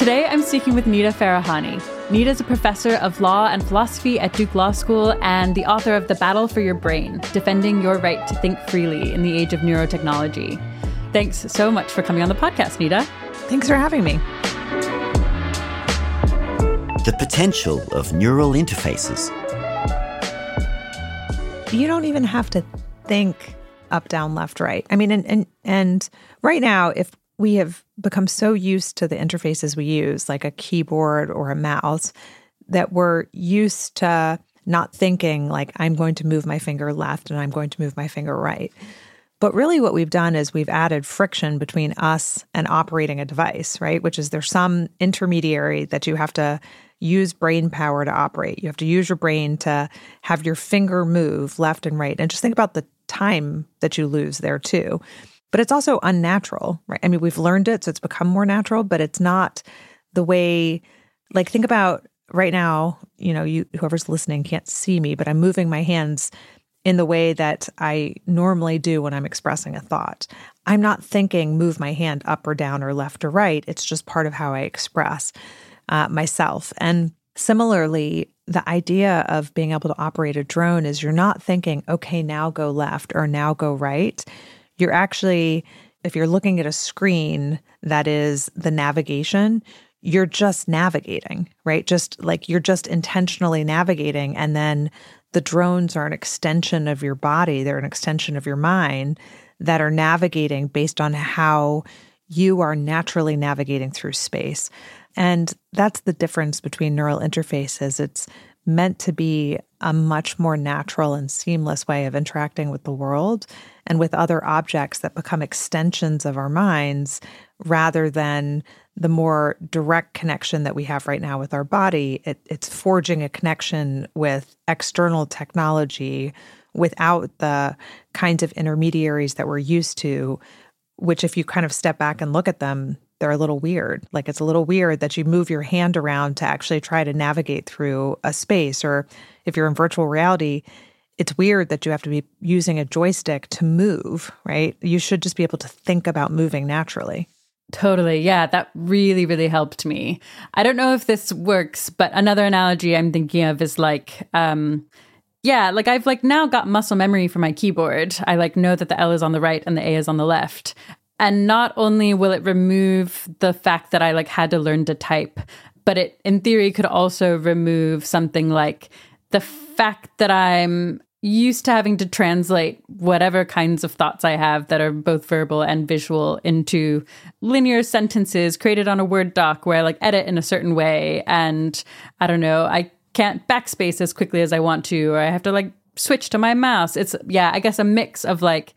Today, I'm speaking with Nita Farahany. Nita is a professor of law and philosophy at Duke Law School and the author of The Battle for Your Brain Defending Your Right to Think Freely in the Age of Neurotechnology. Thanks so much for coming on the podcast, Nita. Thanks for having me. The potential of neural interfaces. You don't even have to think up, down, left, right. I mean, and and, and right now, if we have become so used to the interfaces we use, like a keyboard or a mouse, that we're used to not thinking like I'm going to move my finger left and I'm going to move my finger right. But really, what we've done is we've added friction between us and operating a device, right? Which is there's some intermediary that you have to use brain power to operate. You have to use your brain to have your finger move left and right. And just think about the time that you lose there, too but it's also unnatural, right? I mean, we've learned it, so it's become more natural, but it's not the way, like, think about right now, you know, you whoever's listening can't see me, but I'm moving my hands in the way that I normally do when I'm expressing a thought. I'm not thinking move my hand up or down or left or right. It's just part of how I express uh, myself. And similarly, the idea of being able to operate a drone is you're not thinking, okay, now go left or now go right you're actually, if you're looking at a screen that is the navigation, you're just navigating, right? Just like you're just intentionally navigating. And then the drones are an extension of your body, they're an extension of your mind that are navigating based on how you are naturally navigating through space. And that's the difference between neural interfaces. It's meant to be a much more natural and seamless way of interacting with the world and with other objects that become extensions of our minds rather than the more direct connection that we have right now with our body. It, it's forging a connection with external technology without the kinds of intermediaries that we're used to, which, if you kind of step back and look at them, they're a little weird. Like it's a little weird that you move your hand around to actually try to navigate through a space. Or if you're in virtual reality, it's weird that you have to be using a joystick to move, right? You should just be able to think about moving naturally. Totally. Yeah, that really, really helped me. I don't know if this works, but another analogy I'm thinking of is like, um, yeah, like I've like now got muscle memory for my keyboard. I like know that the L is on the right and the A is on the left. And not only will it remove the fact that I like had to learn to type, but it in theory could also remove something like the fact that I'm used to having to translate whatever kinds of thoughts I have that are both verbal and visual into linear sentences created on a Word doc where I like edit in a certain way. And I don't know, I can't backspace as quickly as I want to, or I have to like switch to my mouse. It's, yeah, I guess a mix of like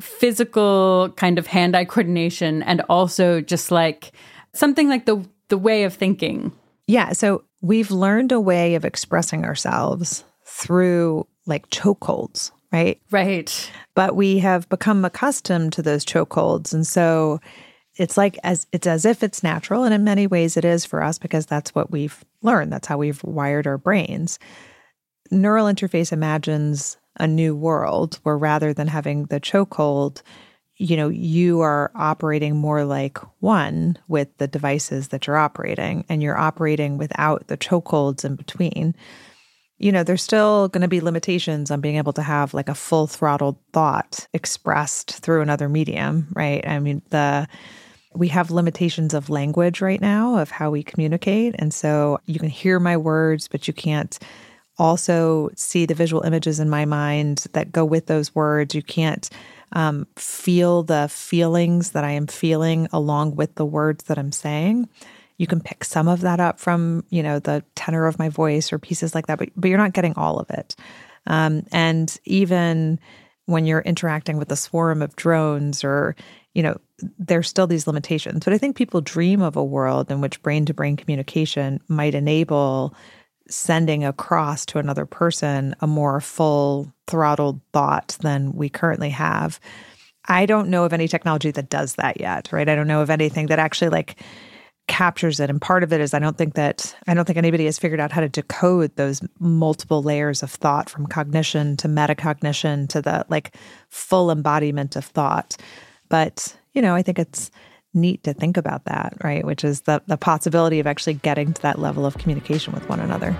physical kind of hand eye coordination and also just like something like the, the way of thinking. Yeah. So we've learned a way of expressing ourselves through like chokeholds, right? Right. But we have become accustomed to those chokeholds. And so it's like as it's as if it's natural. And in many ways it is for us because that's what we've learned. That's how we've wired our brains. Neural interface imagines a new world where rather than having the chokehold, you know, you are operating more like one with the devices that you're operating, and you're operating without the chokeholds in between you know, there's still going to be limitations on being able to have like a full throttled thought expressed through another medium, right? I mean, the we have limitations of language right now of how we communicate. And so you can hear my words, but you can't also see the visual images in my mind that go with those words. You can't um, feel the feelings that I am feeling along with the words that I'm saying. You can pick some of that up from you know the tenor of my voice or pieces like that but, but you're not getting all of it. Um, and even when you're interacting with a swarm of drones or you know there's still these limitations. But i think people dream of a world in which brain to brain communication might enable sending across to another person a more full throttled thought than we currently have. I don't know of any technology that does that yet right? I don't know of anything that actually like captures it. And part of it is i don't think that i don't think anybody has figured out how to decode those multiple layers of thought from cognition to metacognition to the like full embodiment of thought. But you know i think it's neat to think about that, right? Which is the, the possibility of actually getting to that level of communication with one another.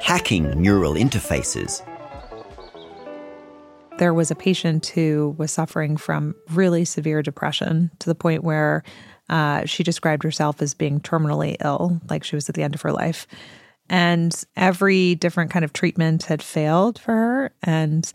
Hacking neural interfaces. There was a patient who was suffering from really severe depression to the point where uh, she described herself as being terminally ill, like she was at the end of her life. And every different kind of treatment had failed for her. And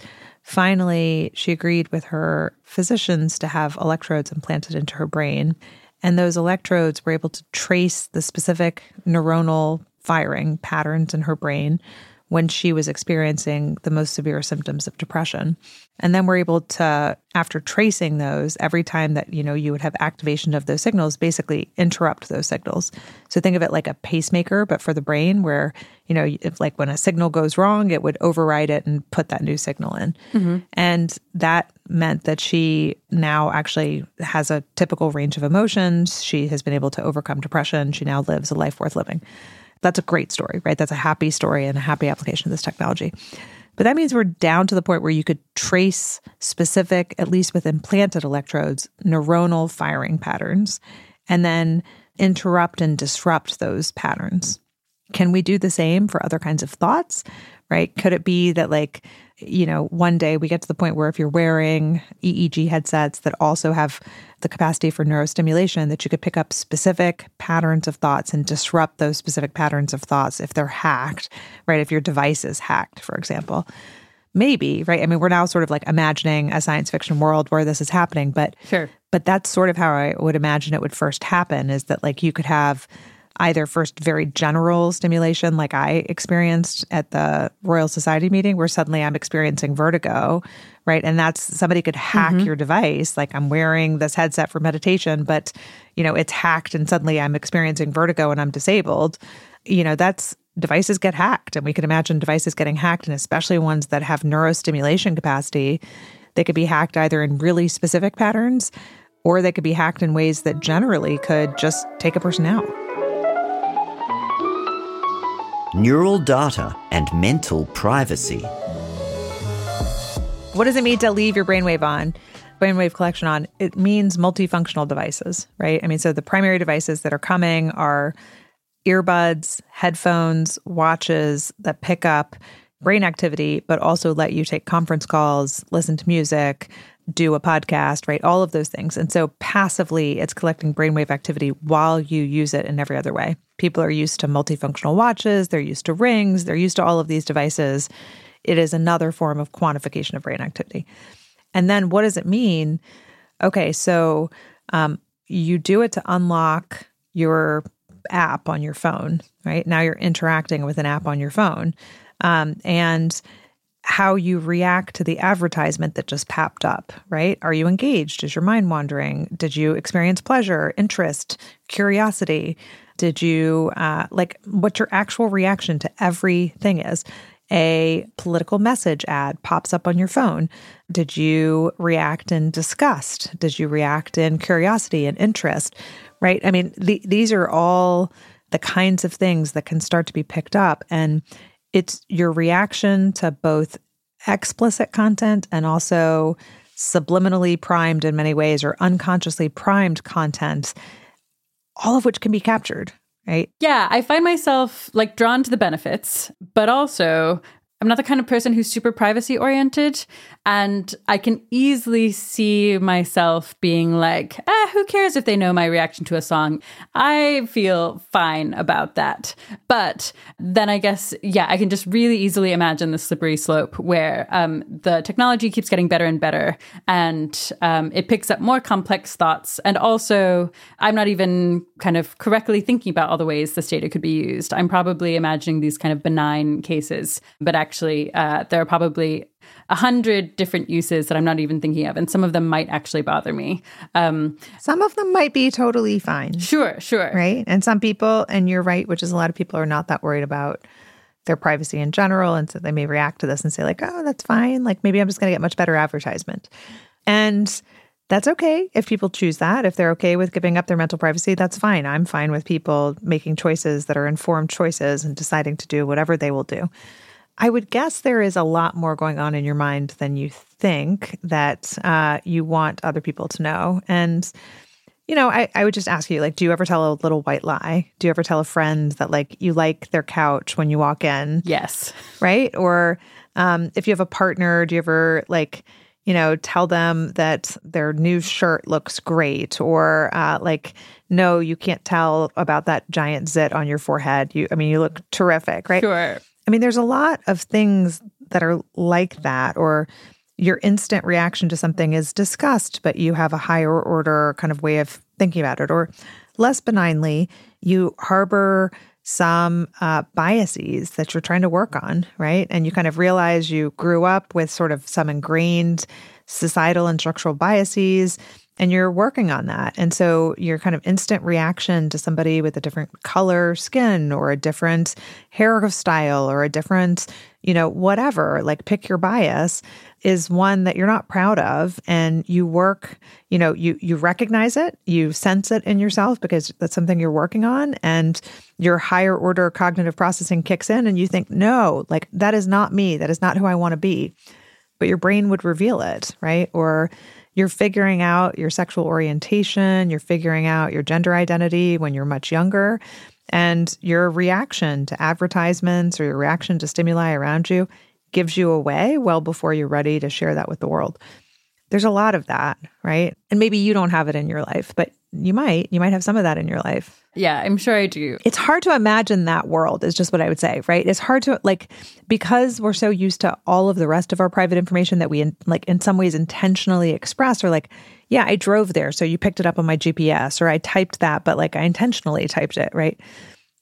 finally, she agreed with her physicians to have electrodes implanted into her brain. And those electrodes were able to trace the specific neuronal firing patterns in her brain when she was experiencing the most severe symptoms of depression. And then we're able to, after tracing those, every time that, you know, you would have activation of those signals, basically interrupt those signals. So think of it like a pacemaker, but for the brain, where, you know, if like when a signal goes wrong, it would override it and put that new signal in. Mm-hmm. And that meant that she now actually has a typical range of emotions. She has been able to overcome depression. She now lives a life worth living. That's a great story, right? That's a happy story and a happy application of this technology. But that means we're down to the point where you could trace specific, at least with implanted electrodes, neuronal firing patterns and then interrupt and disrupt those patterns. Can we do the same for other kinds of thoughts? Right? Could it be that, like, you know, one day we get to the point where if you're wearing EEG headsets that also have the capacity for neurostimulation, that you could pick up specific patterns of thoughts and disrupt those specific patterns of thoughts if they're hacked, right? If your device is hacked, for example. Maybe, right? I mean, we're now sort of like imagining a science fiction world where this is happening, but sure. But that's sort of how I would imagine it would first happen is that like you could have either first very general stimulation like I experienced at the Royal Society meeting where suddenly I'm experiencing vertigo, right? And that's somebody could hack mm-hmm. your device like I'm wearing this headset for meditation but you know it's hacked and suddenly I'm experiencing vertigo and I'm disabled. You know, that's devices get hacked and we can imagine devices getting hacked and especially ones that have neurostimulation capacity they could be hacked either in really specific patterns or they could be hacked in ways that generally could just take a person out. Neural data, and mental privacy. What does it mean to leave your brainwave on? Brainwave collection on? It means multifunctional devices, right? I mean, so the primary devices that are coming are earbuds, headphones, watches that pick up brain activity, but also let you take conference calls, listen to music, do a podcast, right? All of those things. And so passively, it's collecting brainwave activity while you use it in every other way. People are used to multifunctional watches, they're used to rings, they're used to all of these devices. It is another form of quantification of brain activity. And then what does it mean? Okay, so um, you do it to unlock your app on your phone, right? Now you're interacting with an app on your phone. Um, and how you react to the advertisement that just popped up, right? Are you engaged? Is your mind wandering? Did you experience pleasure, interest, curiosity? Did you, uh, like, what your actual reaction to everything is? A political message ad pops up on your phone. Did you react in disgust? Did you react in curiosity and interest? Right? I mean, the, these are all the kinds of things that can start to be picked up. And it's your reaction to both explicit content and also subliminally primed in many ways or unconsciously primed content, all of which can be captured, right? Yeah, I find myself like drawn to the benefits, but also I'm not the kind of person who's super privacy oriented. And I can easily see myself being like, eh, who cares if they know my reaction to a song? I feel fine about that. But then I guess, yeah, I can just really easily imagine the slippery slope where um, the technology keeps getting better and better and um, it picks up more complex thoughts. And also, I'm not even kind of correctly thinking about all the ways this data could be used. I'm probably imagining these kind of benign cases, but actually, uh, there are probably a hundred different uses that I'm not even thinking of, and some of them might actually bother me. Um, some of them might be totally fine. Sure, sure, right. And some people, and you're right, which is a lot of people are not that worried about their privacy in general, and so they may react to this and say like, "Oh, that's fine. Like maybe I'm just going to get much better advertisement," and that's okay if people choose that. If they're okay with giving up their mental privacy, that's fine. I'm fine with people making choices that are informed choices and deciding to do whatever they will do. I would guess there is a lot more going on in your mind than you think that uh, you want other people to know. And, you know, I, I would just ask you, like, do you ever tell a little white lie? Do you ever tell a friend that, like, you like their couch when you walk in? Yes. Right? Or um, if you have a partner, do you ever, like, you know, tell them that their new shirt looks great, or uh, like, no, you can't tell about that giant zit on your forehead. You, I mean, you look terrific, right? Sure. I mean, there's a lot of things that are like that, or your instant reaction to something is disgust, but you have a higher order kind of way of thinking about it, or less benignly, you harbor some uh, biases that you're trying to work on, right? And you kind of realize you grew up with sort of some ingrained societal and structural biases and you're working on that. And so your kind of instant reaction to somebody with a different color skin or a different hairstyle or a different, you know, whatever, like pick your bias is one that you're not proud of and you work, you know, you you recognize it, you sense it in yourself because that's something you're working on and your higher order cognitive processing kicks in and you think, "No, like that is not me. That is not who I want to be." But your brain would reveal it, right? Or you're figuring out your sexual orientation, you're figuring out your gender identity when you're much younger, and your reaction to advertisements or your reaction to stimuli around you gives you away well before you're ready to share that with the world. There's a lot of that, right? And maybe you don't have it in your life, but you might. You might have some of that in your life. Yeah, I'm sure I do. It's hard to imagine that world, is just what I would say, right? It's hard to, like, because we're so used to all of the rest of our private information that we, in, like, in some ways intentionally express, or like, yeah, I drove there, so you picked it up on my GPS, or I typed that, but like I intentionally typed it, right?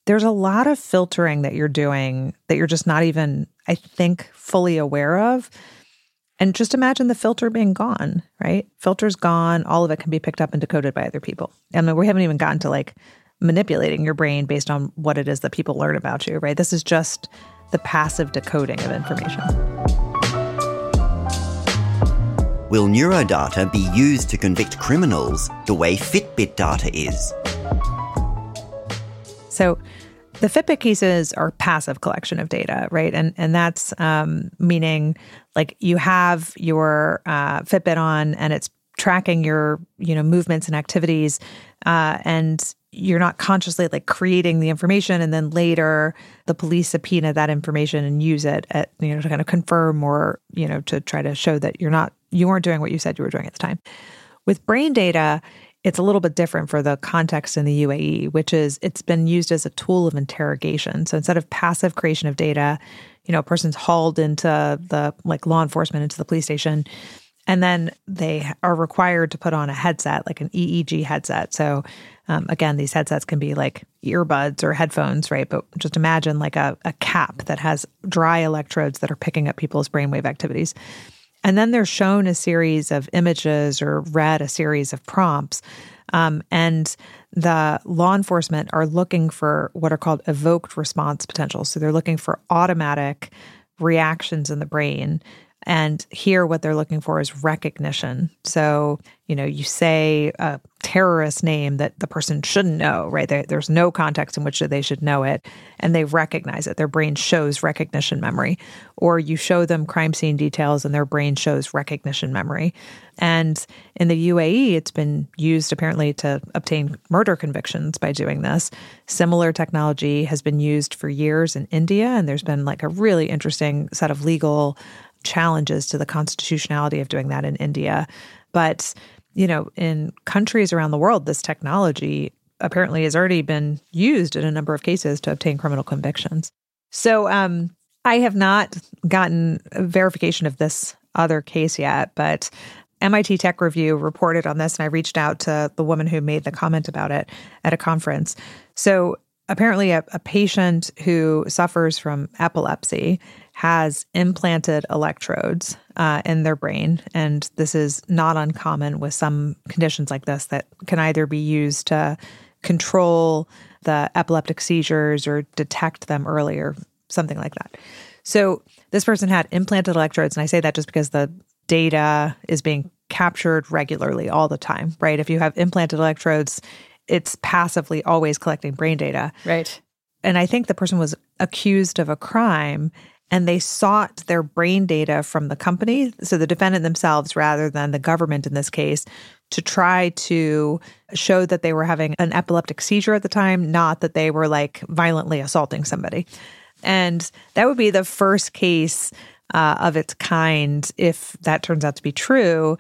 There's a lot of filtering that you're doing that you're just not even, I think, fully aware of. And just imagine the filter being gone, right? Filter's gone. All of it can be picked up and decoded by other people. I mean, we haven't even gotten to like manipulating your brain based on what it is that people learn about you, right? This is just the passive decoding of information. Will neurodata be used to convict criminals the way Fitbit data is? So, the Fitbit cases are passive collection of data, right? And and that's um, meaning like you have your uh, Fitbit on and it's tracking your you know movements and activities, uh, and you're not consciously like creating the information and then later the police subpoena that information and use it at you know to kind of confirm or you know to try to show that you're not you weren't doing what you said you were doing at the time with brain data it's a little bit different for the context in the UAE which is it's been used as a tool of interrogation so instead of passive creation of data you know a person's hauled into the like law enforcement into the police station and then they are required to put on a headset, like an EEG headset. So, um, again, these headsets can be like earbuds or headphones, right? But just imagine like a, a cap that has dry electrodes that are picking up people's brainwave activities. And then they're shown a series of images or read a series of prompts. Um, and the law enforcement are looking for what are called evoked response potentials. So they're looking for automatic reactions in the brain and here, what they're looking for is recognition. So, you know, you say a terrorist name that the person shouldn't know, right? There, there's no context in which they should know it, and they recognize it. Their brain shows recognition memory. Or you show them crime scene details, and their brain shows recognition memory. And in the UAE, it's been used apparently to obtain murder convictions by doing this. Similar technology has been used for years in India, and there's been like a really interesting set of legal challenges to the constitutionality of doing that in India. But, you know, in countries around the world, this technology apparently has already been used in a number of cases to obtain criminal convictions. So um, I have not gotten verification of this other case yet, but MIT Tech Review reported on this, and I reached out to the woman who made the comment about it at a conference. So apparently, a, a patient who suffers from epilepsy has implanted electrodes uh, in their brain. And this is not uncommon with some conditions like this that can either be used to control the epileptic seizures or detect them earlier, something like that. So this person had implanted electrodes. And I say that just because the data is being captured regularly all the time, right? If you have implanted electrodes, it's passively always collecting brain data. Right. And I think the person was accused of a crime and they sought their brain data from the company, so the defendant themselves rather than the government in this case, to try to show that they were having an epileptic seizure at the time, not that they were like violently assaulting somebody. And that would be the first case uh, of its kind if that turns out to be true.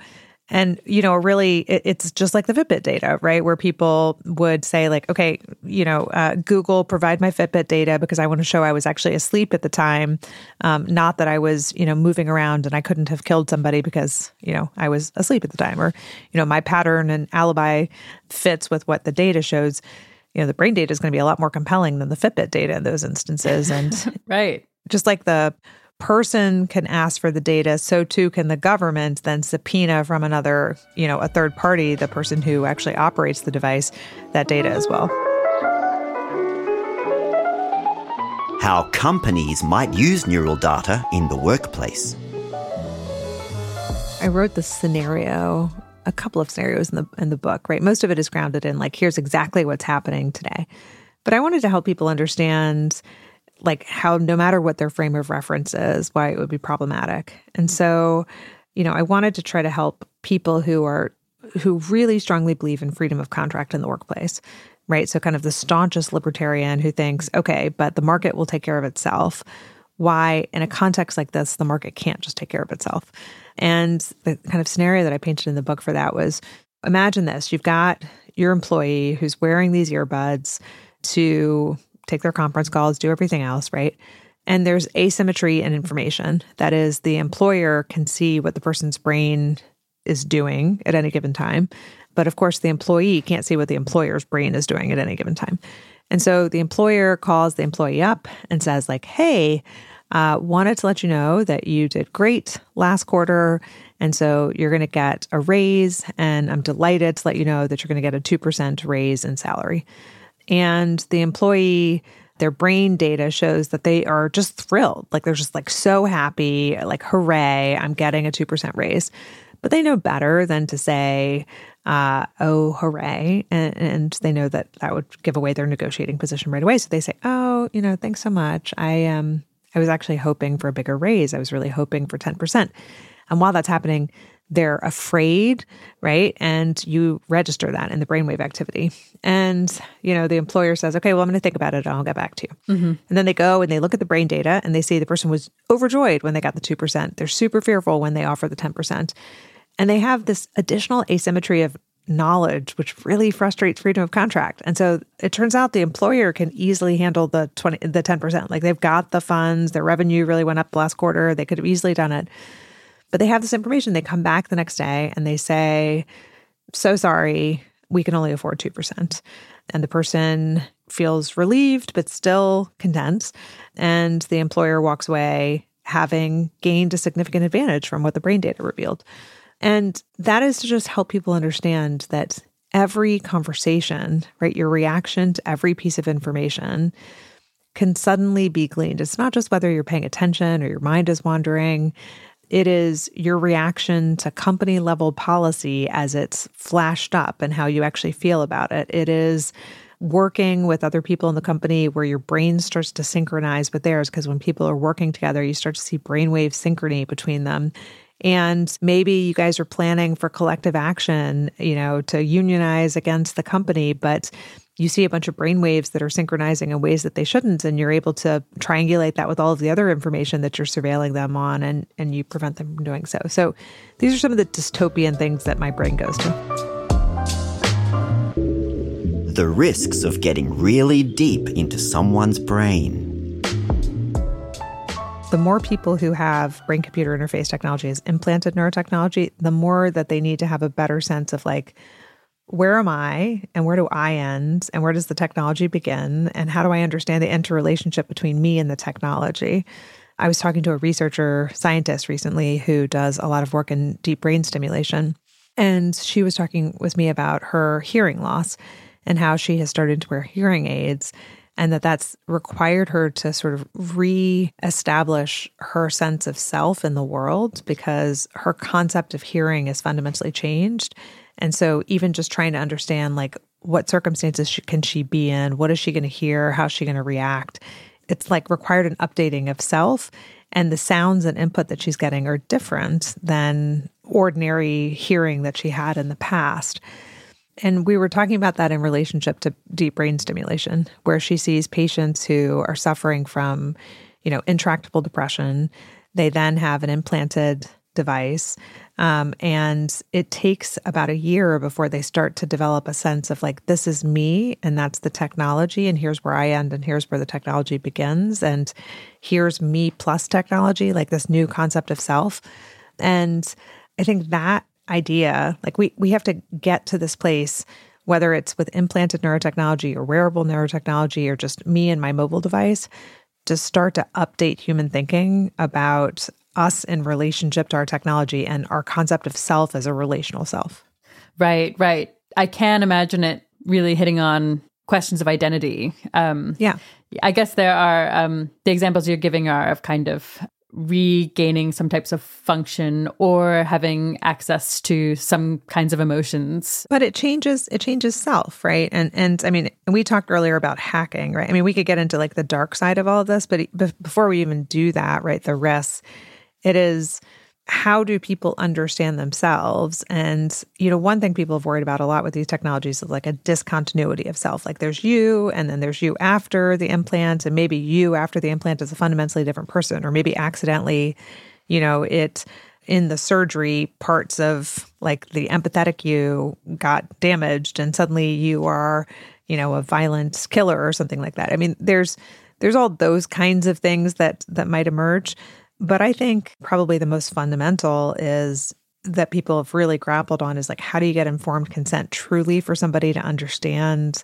And, you know, really, it, it's just like the Fitbit data, right? Where people would say, like, okay, you know, uh, Google, provide my Fitbit data because I want to show I was actually asleep at the time, um, not that I was, you know, moving around and I couldn't have killed somebody because, you know, I was asleep at the time. Or, you know, my pattern and alibi fits with what the data shows. You know, the brain data is going to be a lot more compelling than the Fitbit data in those instances. And, right. Just like the person can ask for the data, so too can the government then subpoena from another, you know, a third party, the person who actually operates the device, that data as well. How companies might use neural data in the workplace. I wrote this scenario, a couple of scenarios in the in the book, right? Most of it is grounded in like here's exactly what's happening today. But I wanted to help people understand like how no matter what their frame of reference is, why it would be problematic. And mm-hmm. so, you know, I wanted to try to help people who are who really strongly believe in freedom of contract in the workplace, right? So kind of the staunchest libertarian who thinks, mm-hmm. okay, but the market will take care of itself. Why, in a mm-hmm. context like this, the market can't just take care of itself. And the kind of scenario that I painted in the book for that was imagine this you've got your employee who's wearing these earbuds to take their conference calls, do everything else, right? And there's asymmetry in information. That is, the employer can see what the person's brain is doing at any given time. But of course, the employee can't see what the employer's brain is doing at any given time. And so the employer calls the employee up and says, like, hey, uh, wanted to let you know that you did great last quarter. And so you're going to get a raise. And I'm delighted to let you know that you're going to get a 2% raise in salary. And the employee, their brain data shows that they are just thrilled. Like they're just like so happy, like, hooray, I'm getting a 2% raise. But they know better than to say, uh, oh, hooray. And, and, they know that that would give away their negotiating position right away. So they say, oh, you know, thanks so much. I um, I was actually hoping for a bigger raise. I was really hoping for 10%. And while that's happening, they're afraid, right? And you register that in the brainwave activity. And, you know, the employer says, okay, well, I'm going to think about it and I'll get back to you. Mm-hmm. And then they go and they look at the brain data and they see the person was overjoyed when they got the 2%. They're super fearful when they offer the 10%. And they have this additional asymmetry of knowledge, which really frustrates freedom of contract. And so it turns out the employer can easily handle the 20, the 10%. Like they've got the funds, their revenue really went up last quarter. They could have easily done it. But they have this information. They come back the next day and they say, So sorry, we can only afford 2%. And the person feels relieved, but still content. And the employer walks away having gained a significant advantage from what the brain data revealed. And that is to just help people understand that every conversation, right, your reaction to every piece of information can suddenly be gleaned. It's not just whether you're paying attention or your mind is wandering. It is your reaction to company level policy as it's flashed up and how you actually feel about it. It is working with other people in the company where your brain starts to synchronize with theirs because when people are working together, you start to see brainwave synchrony between them. And maybe you guys are planning for collective action, you know, to unionize against the company, but you see a bunch of brain waves that are synchronizing in ways that they shouldn't and you're able to triangulate that with all of the other information that you're surveilling them on and and you prevent them from doing so. So these are some of the dystopian things that my brain goes to. The risks of getting really deep into someone's brain. The more people who have brain computer interface technology as implanted neurotechnology the more that they need to have a better sense of like where am I and where do I end and where does the technology begin and how do I understand the interrelationship between me and the technology? I was talking to a researcher scientist recently who does a lot of work in deep brain stimulation and she was talking with me about her hearing loss and how she has started to wear hearing aids and that that's required her to sort of re-establish her sense of self in the world because her concept of hearing is fundamentally changed and so, even just trying to understand like what circumstances can she be in, what is she going to hear, how's she going to react, it's like required an updating of self and the sounds and input that she's getting are different than ordinary hearing that she had in the past. And we were talking about that in relationship to deep brain stimulation, where she sees patients who are suffering from, you know, intractable depression. They then have an implanted device. Um, and it takes about a year before they start to develop a sense of like, this is me, and that's the technology, and here's where I end, and here's where the technology begins. And here's me plus technology, like this new concept of self. And I think that idea. Like we we have to get to this place whether it's with implanted neurotechnology or wearable neurotechnology or just me and my mobile device to start to update human thinking about us in relationship to our technology and our concept of self as a relational self. Right, right. I can imagine it really hitting on questions of identity. Um, yeah. I guess there are um, the examples you're giving are of kind of regaining some types of function or having access to some kinds of emotions but it changes it changes self right and and i mean we talked earlier about hacking right i mean we could get into like the dark side of all of this but before we even do that right the risks it is how do people understand themselves? And, you know, one thing people have worried about a lot with these technologies is like a discontinuity of self. Like there's you, and then there's you after the implant, and maybe you after the implant is a fundamentally different person, or maybe accidentally, you know, it in the surgery, parts of like the empathetic you got damaged, and suddenly you are, you know, a violent killer or something like that. I mean, there's there's all those kinds of things that that might emerge but I think probably the most fundamental is that people have really grappled on is like how do you get informed consent truly for somebody to understand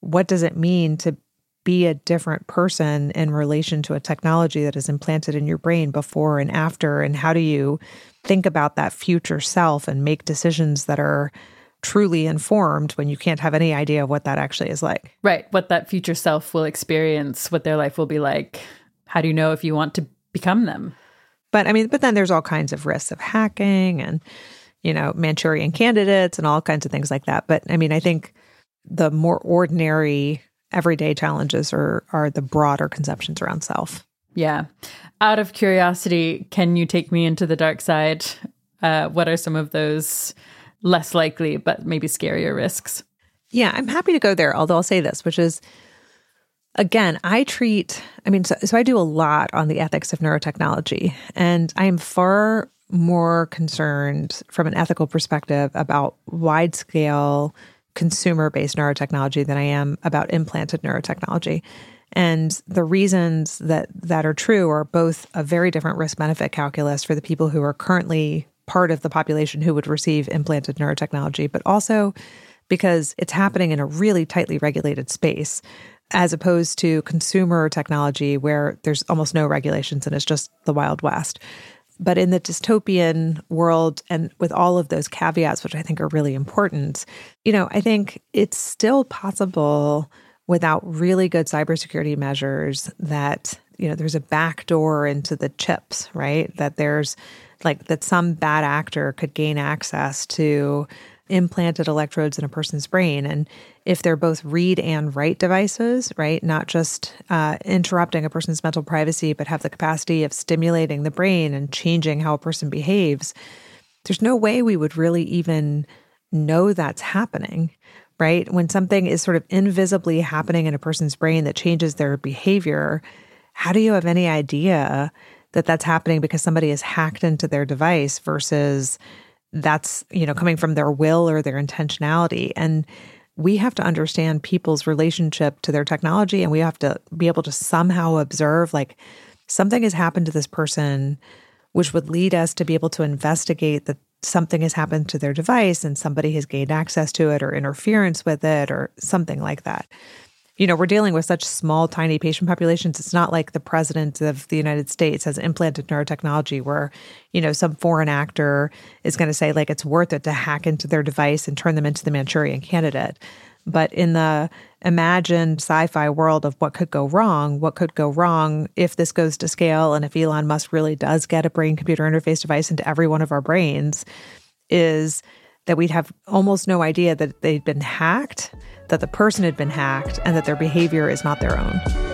what does it mean to be a different person in relation to a technology that is implanted in your brain before and after? And how do you think about that future self and make decisions that are truly informed when you can't have any idea of what that actually is like? Right. What that future self will experience what their life will be like. How do you know if you want to become them. But I mean, but then there's all kinds of risks of hacking and, you know, Manchurian candidates and all kinds of things like that. But I mean, I think the more ordinary everyday challenges are are the broader conceptions around self. Yeah. Out of curiosity, can you take me into the dark side? Uh, what are some of those less likely but maybe scarier risks? Yeah, I'm happy to go there. Although I'll say this, which is Again, I treat, I mean, so, so I do a lot on the ethics of neurotechnology, and I am far more concerned from an ethical perspective about wide scale consumer based neurotechnology than I am about implanted neurotechnology. And the reasons that that are true are both a very different risk benefit calculus for the people who are currently part of the population who would receive implanted neurotechnology, but also because it's happening in a really tightly regulated space as opposed to consumer technology where there's almost no regulations and it's just the Wild West. But in the dystopian world, and with all of those caveats, which I think are really important, you know, I think it's still possible without really good cybersecurity measures that, you know, there's a backdoor into the chips, right? That there's like that some bad actor could gain access to implanted electrodes in a person's brain. And if they're both read and write devices, right, not just uh, interrupting a person's mental privacy, but have the capacity of stimulating the brain and changing how a person behaves, there's no way we would really even know that's happening, right? When something is sort of invisibly happening in a person's brain that changes their behavior, how do you have any idea that that's happening because somebody has hacked into their device versus that's, you know, coming from their will or their intentionality. And we have to understand people's relationship to their technology and we have to be able to somehow observe like something has happened to this person which would lead us to be able to investigate that something has happened to their device and somebody has gained access to it or interference with it or something like that you know, we're dealing with such small, tiny patient populations. It's not like the president of the United States has implanted neurotechnology where, you know, some foreign actor is going to say, like, it's worth it to hack into their device and turn them into the Manchurian candidate. But in the imagined sci fi world of what could go wrong, what could go wrong if this goes to scale and if Elon Musk really does get a brain computer interface device into every one of our brains, is that we'd have almost no idea that they'd been hacked, that the person had been hacked, and that their behavior is not their own.